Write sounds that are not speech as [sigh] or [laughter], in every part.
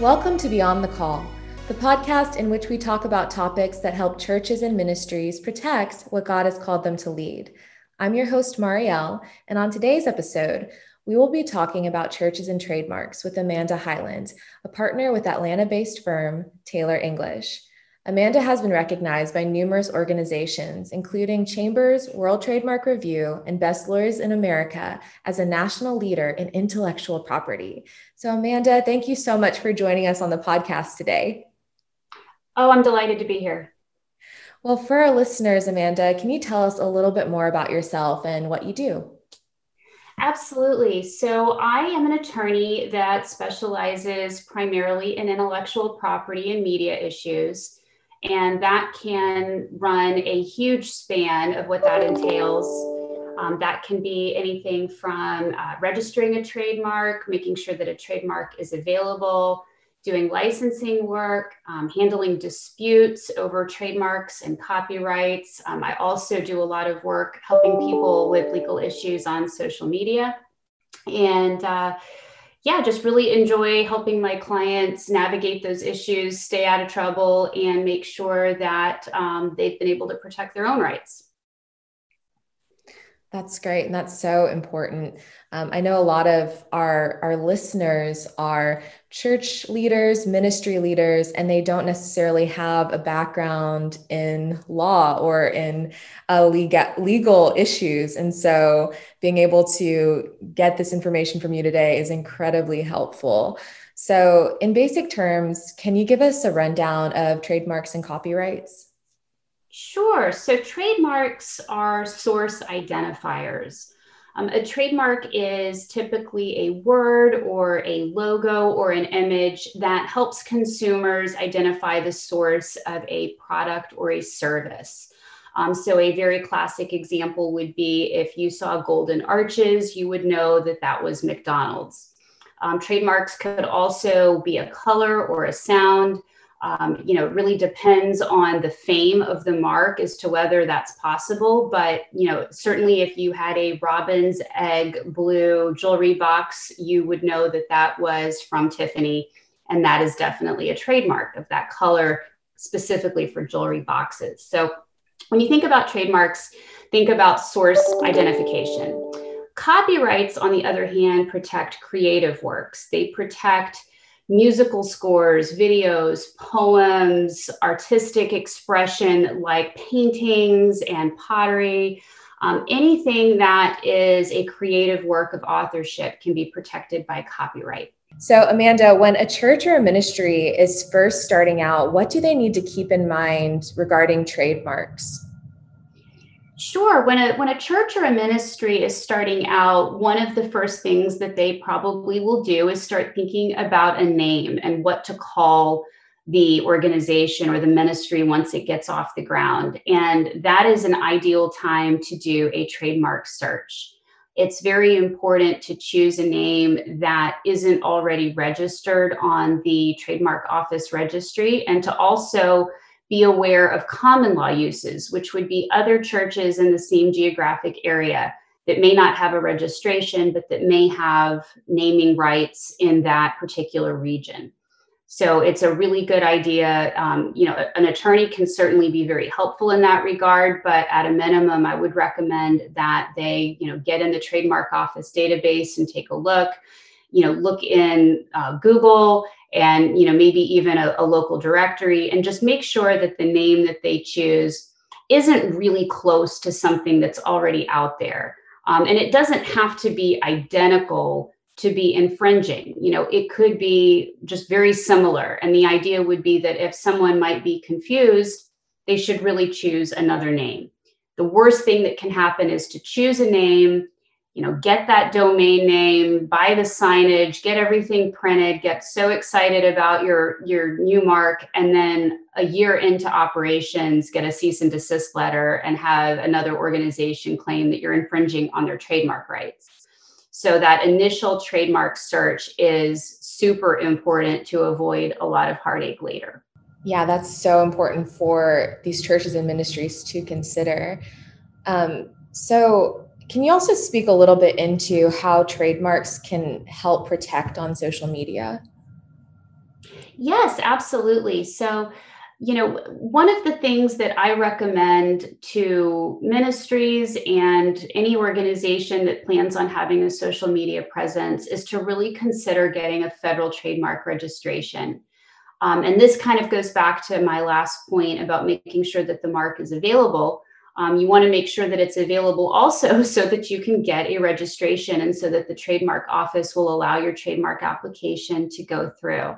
Welcome to Beyond the Call, the podcast in which we talk about topics that help churches and ministries protect what God has called them to lead. I'm your host, Marielle, and on today's episode, we will be talking about churches and trademarks with Amanda Hyland, a partner with Atlanta based firm Taylor English. Amanda has been recognized by numerous organizations, including Chambers, World Trademark Review, and Best Lawyers in America, as a national leader in intellectual property. So, Amanda, thank you so much for joining us on the podcast today. Oh, I'm delighted to be here. Well, for our listeners, Amanda, can you tell us a little bit more about yourself and what you do? Absolutely. So, I am an attorney that specializes primarily in intellectual property and media issues. And that can run a huge span of what that entails. Um, that can be anything from uh, registering a trademark, making sure that a trademark is available, doing licensing work, um, handling disputes over trademarks and copyrights. Um, I also do a lot of work helping people with legal issues on social media. And uh, yeah, just really enjoy helping my clients navigate those issues, stay out of trouble, and make sure that um, they've been able to protect their own rights. That's great. And that's so important. Um, I know a lot of our, our listeners are church leaders, ministry leaders, and they don't necessarily have a background in law or in uh, legal, legal issues. And so being able to get this information from you today is incredibly helpful. So, in basic terms, can you give us a rundown of trademarks and copyrights? Sure. So trademarks are source identifiers. Um, a trademark is typically a word or a logo or an image that helps consumers identify the source of a product or a service. Um, so, a very classic example would be if you saw golden arches, you would know that that was McDonald's. Um, trademarks could also be a color or a sound. Um, you know, it really depends on the fame of the mark as to whether that's possible. But, you know, certainly if you had a robin's egg blue jewelry box, you would know that that was from Tiffany. And that is definitely a trademark of that color specifically for jewelry boxes. So when you think about trademarks, think about source identification. Copyrights, on the other hand, protect creative works. They protect musical scores, videos, poems, artistic expression like paintings and pottery. Um, anything that is a creative work of authorship can be protected by copyright. So, Amanda, when a church or a ministry is first starting out, what do they need to keep in mind regarding trademarks? Sure. When a when a church or a ministry is starting out, one of the first things that they probably will do is start thinking about a name and what to call the organization or the ministry once it gets off the ground. And that is an ideal time to do a trademark search. It's very important to choose a name that isn't already registered on the trademark office registry and to also be aware of common law uses, which would be other churches in the same geographic area that may not have a registration, but that may have naming rights in that particular region. So it's a really good idea. Um, you know, an attorney can certainly be very helpful in that regard, but at a minimum, I would recommend that they, you know, get in the trademark office database and take a look. You know, look in uh, Google and you know maybe even a, a local directory and just make sure that the name that they choose isn't really close to something that's already out there. Um, and it doesn't have to be identical to be infringing. You know it could be just very similar. And the idea would be that if someone might be confused they should really choose another name. The worst thing that can happen is to choose a name you know get that domain name buy the signage get everything printed get so excited about your your new mark and then a year into operations get a cease and desist letter and have another organization claim that you're infringing on their trademark rights. So that initial trademark search is super important to avoid a lot of heartache later. Yeah that's so important for these churches and ministries to consider. Um, so can you also speak a little bit into how trademarks can help protect on social media? Yes, absolutely. So, you know, one of the things that I recommend to ministries and any organization that plans on having a social media presence is to really consider getting a federal trademark registration. Um, and this kind of goes back to my last point about making sure that the mark is available. Um, you want to make sure that it's available also [laughs] so that you can get a registration and so that the trademark office will allow your trademark application to go through.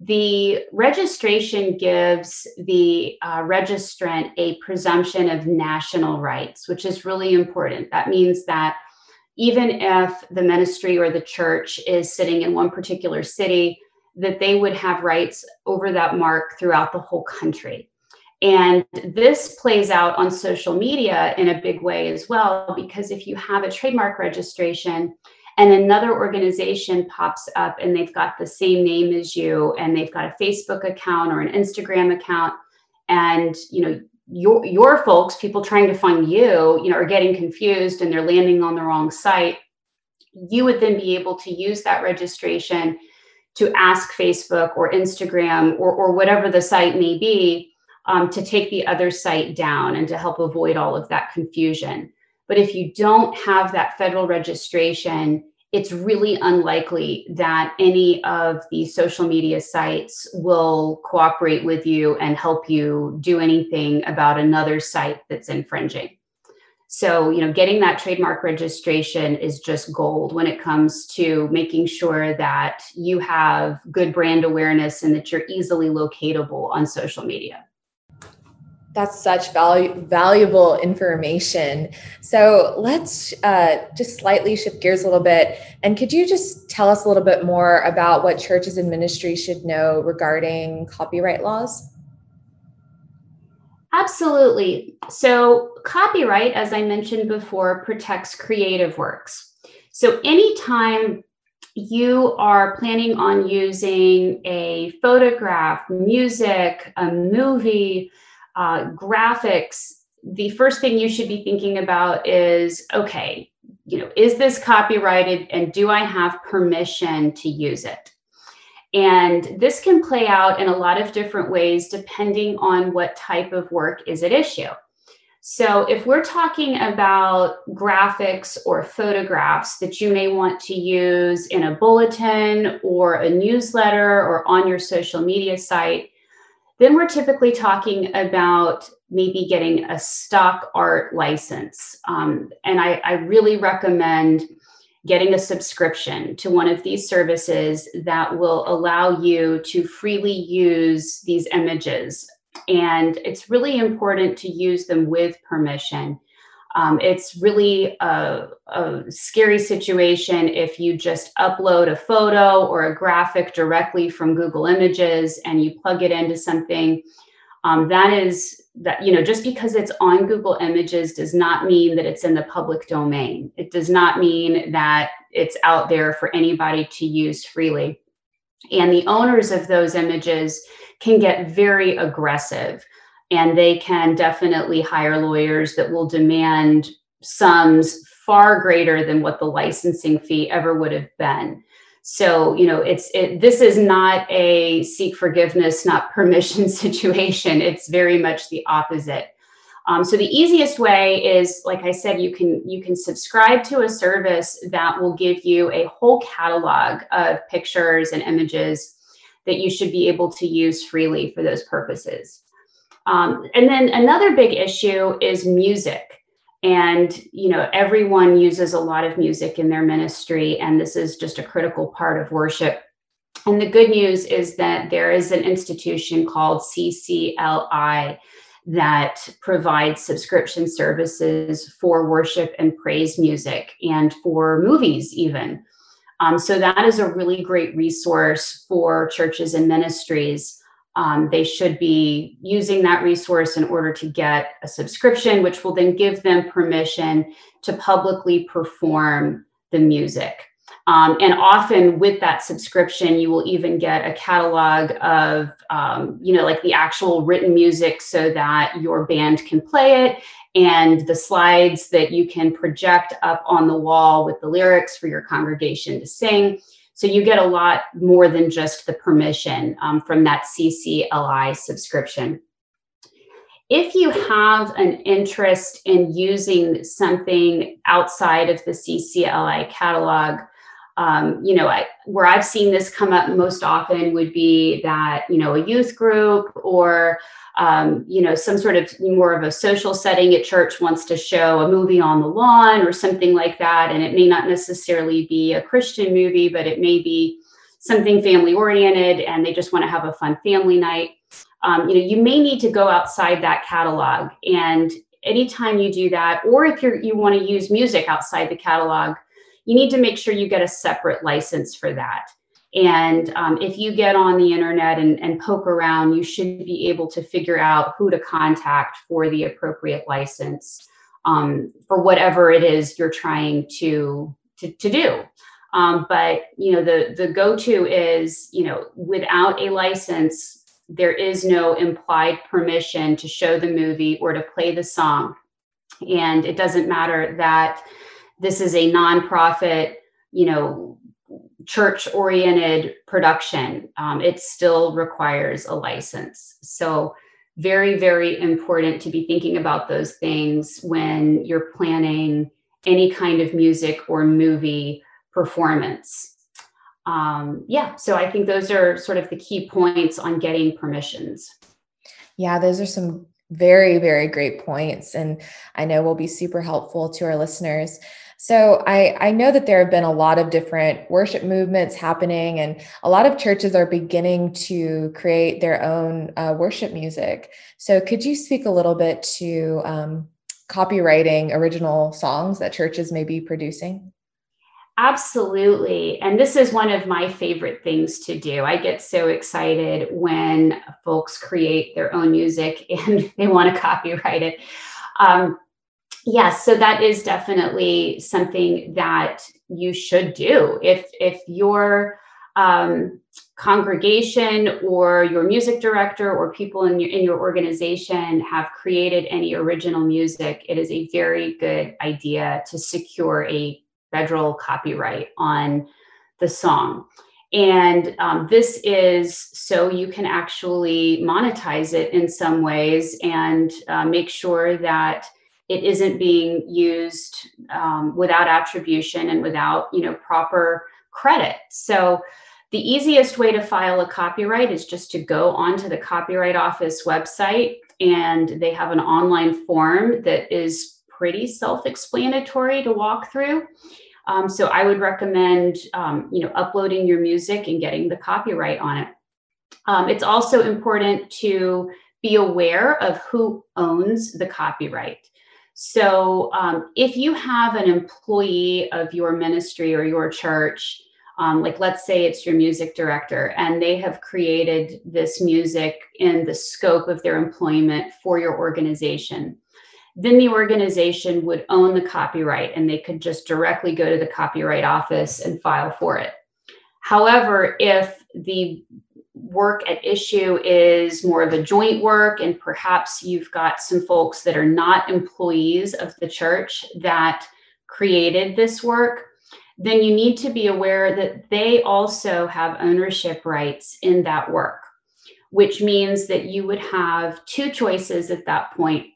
The registration gives the uh, registrant a presumption of national rights, which is really important. That means that even if the ministry or the church is sitting in one particular city, that they would have rights over that mark throughout the whole country. And this plays out on social media in a big way as well, because if you have a trademark registration and another organization pops up and they've got the same name as you and they've got a Facebook account or an Instagram account, and you know, your your folks, people trying to find you, you know, are getting confused and they're landing on the wrong site, you would then be able to use that registration to ask Facebook or Instagram or, or whatever the site may be um, to take the other site down and to help avoid all of that confusion. But if you don't have that federal registration, it's really unlikely that any of the social media sites will cooperate with you and help you do anything about another site that's infringing. So, you know, getting that trademark registration is just gold when it comes to making sure that you have good brand awareness and that you're easily locatable on social media that's such value, valuable information. So let's uh, just slightly shift gears a little bit. And could you just tell us a little bit more about what churches and ministries should know regarding copyright laws? Absolutely. So, copyright, as I mentioned before, protects creative works. So, anytime you are planning on using a photograph, music, a movie, uh, graphics, the first thing you should be thinking about is okay, you know, is this copyrighted and do I have permission to use it? And this can play out in a lot of different ways depending on what type of work is at issue. So, if we're talking about graphics or photographs that you may want to use in a bulletin or a newsletter or on your social media site, then we're typically talking about maybe getting a stock art license. Um, and I, I really recommend getting a subscription to one of these services that will allow you to freely use these images. And it's really important to use them with permission. Um, it's really a, a, scary situation if you just upload a photo or a graphic directly from Google Images and you plug it into something. Um, that is that you know just because it's on Google Images does not mean that it's in the public domain. It does not mean that it's out there for anybody to use freely. And the owners of those images can get very aggressive and they can definitely hire lawyers that will demand sums far greater than what the licensing fee ever would have been. So you know it's it, this is not a seek forgiveness not [laughs] permission situation. It's very much the opposite. Um, so the easiest way is like i said you can you can subscribe to a service that will give you a whole catalog of pictures and images that you should be able to use freely for those purposes um, and then another big issue is music. And, you know, everyone uses a lot of music in their ministry, and this is just a critical part of worship. And the good news is that there is an institution called CCLI that provides subscription services for worship and praise music and for movies, even. Um, so, that is a really great resource for churches and ministries. Um, they should be using that resource in order to get a subscription, which will then give them permission to publicly perform the music. Um, and often with that subscription, you will even get a catalog of, um, you know, like the actual written music so that your band can play it and the slides that you can project up on the wall with the lyrics for your congregation to sing. So you get a lot more than just the permission um, from that CCLI subscription. If you have an interest in using something outside of the CCLI catalog, um, you know, I, where I've seen this come up most often would be that, you know, a youth group or, um, you know, some sort of more of a social setting at church wants to show a movie on the lawn or something like that. And it may not necessarily be a Christian movie, but it may be something family oriented and they just want to have a fun family night. Um, you know, you may need to go outside that catalog. And anytime you do that, or if you're, you want to use music outside the catalog, you need to make sure you get a separate license for that. And um, if you get on the internet and, and, poke around, you should be able to figure out who to contact for the appropriate license um, for whatever it is you're trying to, to, to do. Um, but you know, the the go-to is you know, without a license, there is no implied permission to show the movie or to play the song, and it doesn't matter that this is a nonprofit, you know, church oriented production, um, it still requires a license. So, very, very important to be thinking about those things when you're planning any kind of music or movie performance. Um, yeah, so I think those are sort of the key points on getting permissions. Yeah, those are some very, very great points. And I know will be super helpful to our listeners. So I, I know that there have been a lot of different worship movements happening, and a lot of churches are beginning to create their own uh, worship music. So could you speak a little bit to um, copyrighting original songs that churches may be producing? Absolutely. And this is one of my favorite things to do. I get so excited when folks create their own music [laughs] and they want to copyright it. Um, yes, so that is definitely something that you should do. If if your um, congregation or your music director or people in your in your organization have created any original music, it is a very good idea to secure a federal copyright on the song. And um, this is so you can actually monetize it in some ways and uh, make sure that it isn't being used um, without attribution and without you know proper credit. So the easiest way to file a copyright is just to go onto the Copyright Office website, and they have an online form that is pretty self-explanatory to walk through. Um, so I would recommend, um, you know, uploading your music and getting the copyright on it. Um, it's also important to be aware of who owns the copyright. So um, if you have an employee of your ministry or your church, um, like let's say it's your music director and they have created this music in the scope of their employment for your organization then the organization would own the copyright and they could just directly go to the copyright office and file for it. However, if the work at issue is more of a joint work and perhaps you've got some folks that are not employees of the church that created this work, then you need to be aware that they also have ownership rights in that work, which means that you would have two choices at that point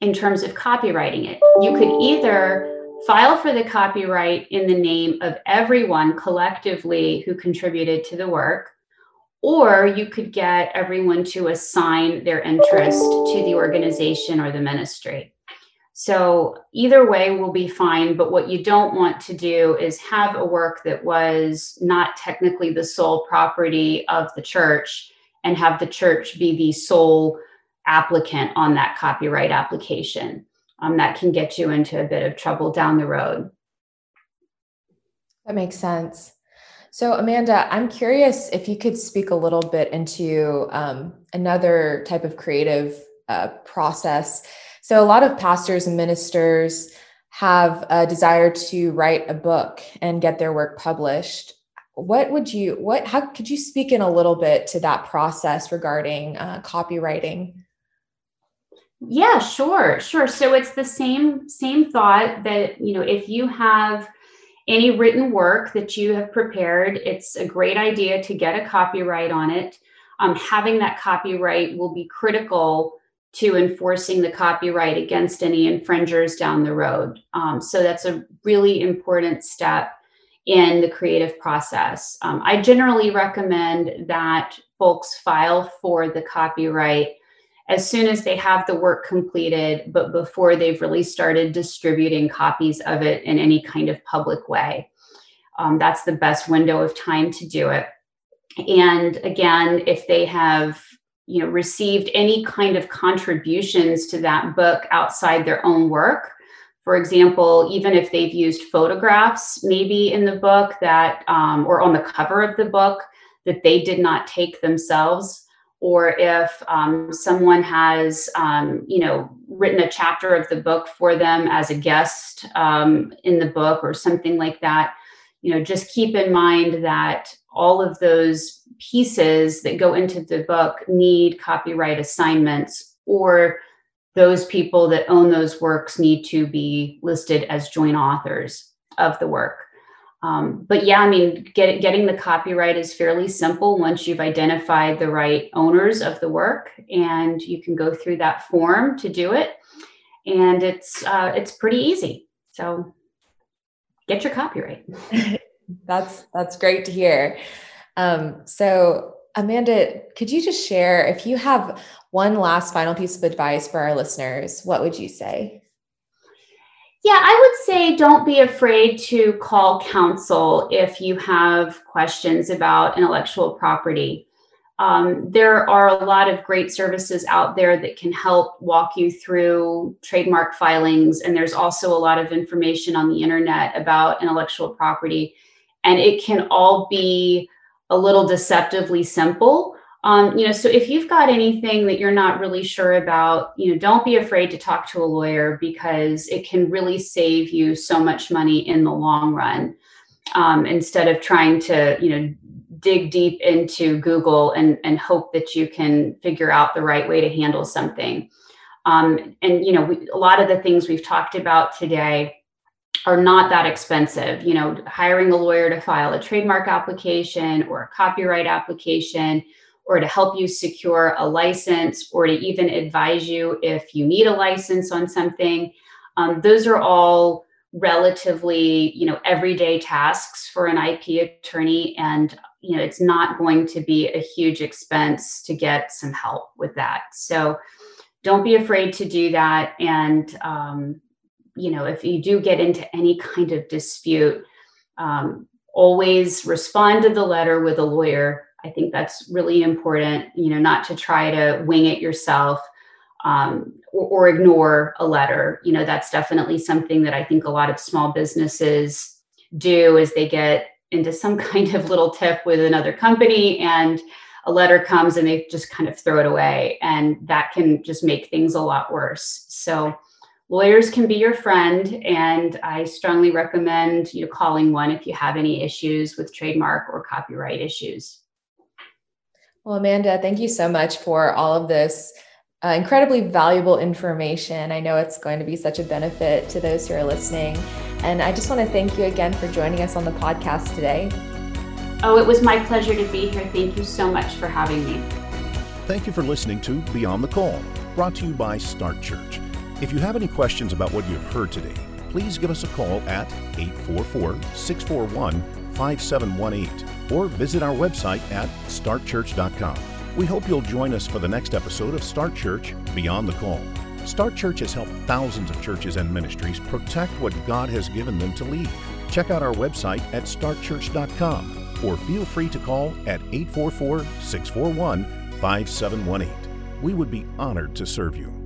in terms of copyrighting it. You could either file for the copyright in the name of everyone collectively who contributed to the work, or you could get everyone to assign their interest to the organization or the ministry. So either way will be fine, but what you don't want to do is have a work that was not technically the sole property of the church and have the church be the sole applicant on that copyright application. Um, that can get you into a bit of trouble down the road. That makes sense. So, Amanda, I'm curious if you could speak a little bit into um, another type of creative uh, process. So, a lot of pastors and ministers have a desire to write a book and get their work published. What would you, what, how could you speak in a little bit to that process regarding uh, copyrighting? Yeah, sure, sure. So it's the same same thought that you know if you have any written work that you have prepared, it's a great idea to get a copyright on it. Um, having that copyright will be critical to enforcing the copyright against any infringers down the road. Um, so that's a really important step in the creative process. Um, I generally recommend that folks file for the copyright as soon as they have the work completed, but before they've really started distributing copies of it in any kind of public way. Um, that's the best window of time to do it. And again, if they have you know received any kind of contributions to that book outside their own work for example even if they've used photographs maybe in the book that um, or on the cover of the book that they did not take themselves or if um, someone has um, you know written a chapter of the book for them as a guest um, in the book or something like that you know just keep in mind that all of those pieces that go into the book need copyright assignments or those people that own those works need to be listed as joint authors of the work um, but yeah i mean get, getting the copyright is fairly simple once you've identified the right owners of the work and you can go through that form to do it and it's uh, it's pretty easy so get your copyright [laughs] that's that's great to hear. Um, so Amanda, could you just share if you have one last final piece of advice for our listeners, what would you say? Yeah, I would say don't be afraid to call counsel if you have questions about intellectual property. Um, there are a lot of great services out there that can help walk you through trademark filings, and there's also a lot of information on the internet about intellectual property and it can all be a little deceptively simple. Um, you know, so if you've got anything that you're not really sure about, you know, don't be afraid to talk to a lawyer because it can really save you so much money in the long run. Um, instead of trying to, you know, dig deep into Google and, and hope that you can figure out the right way to handle something. Um, and you know, we, a lot of the things we've talked about today are not that expensive. You know, hiring a lawyer to file a trademark application or a copyright application or to help you secure a license or to even advise you if you need a license on something. Um, those are all relatively, you know, everyday tasks for an IP attorney. And, you know, it's not going to be a huge expense to get some help with that. So don't be afraid to do that. And, um, you know, if you do get into any kind of dispute, um, always respond to the letter with a lawyer. I think that's really important, you know, not to try to wing it yourself um, or, or ignore a letter. You know, that's definitely something that I think a lot of small businesses do is they get into some [laughs] kind of little tiff with another company and a letter comes and they just kind of throw it away. And that can just make things a lot worse. So lawyers can be your friend and i strongly recommend you calling one if you have any issues with trademark or copyright issues well amanda thank you so much for all of this uh, incredibly valuable information. I know it's going to be such a benefit to those who are listening. And i just want to thank you again for joining us on the podcast today. Oh it was my pleasure to be here. Thank you so much for having me. Thank you for listening to beyond the call brought to you by start church. If you have any questions about what you've heard today, please give us a call at 844 641 5718 or visit our website at startchurch.com. We hope you'll join us for the next episode of Start Church Beyond the Call. Start Church has helped thousands of churches and ministries protect what God has given them to lead. Check out our website at startchurch.com or feel free to call at 844 641 5718. we would be honored to serve you.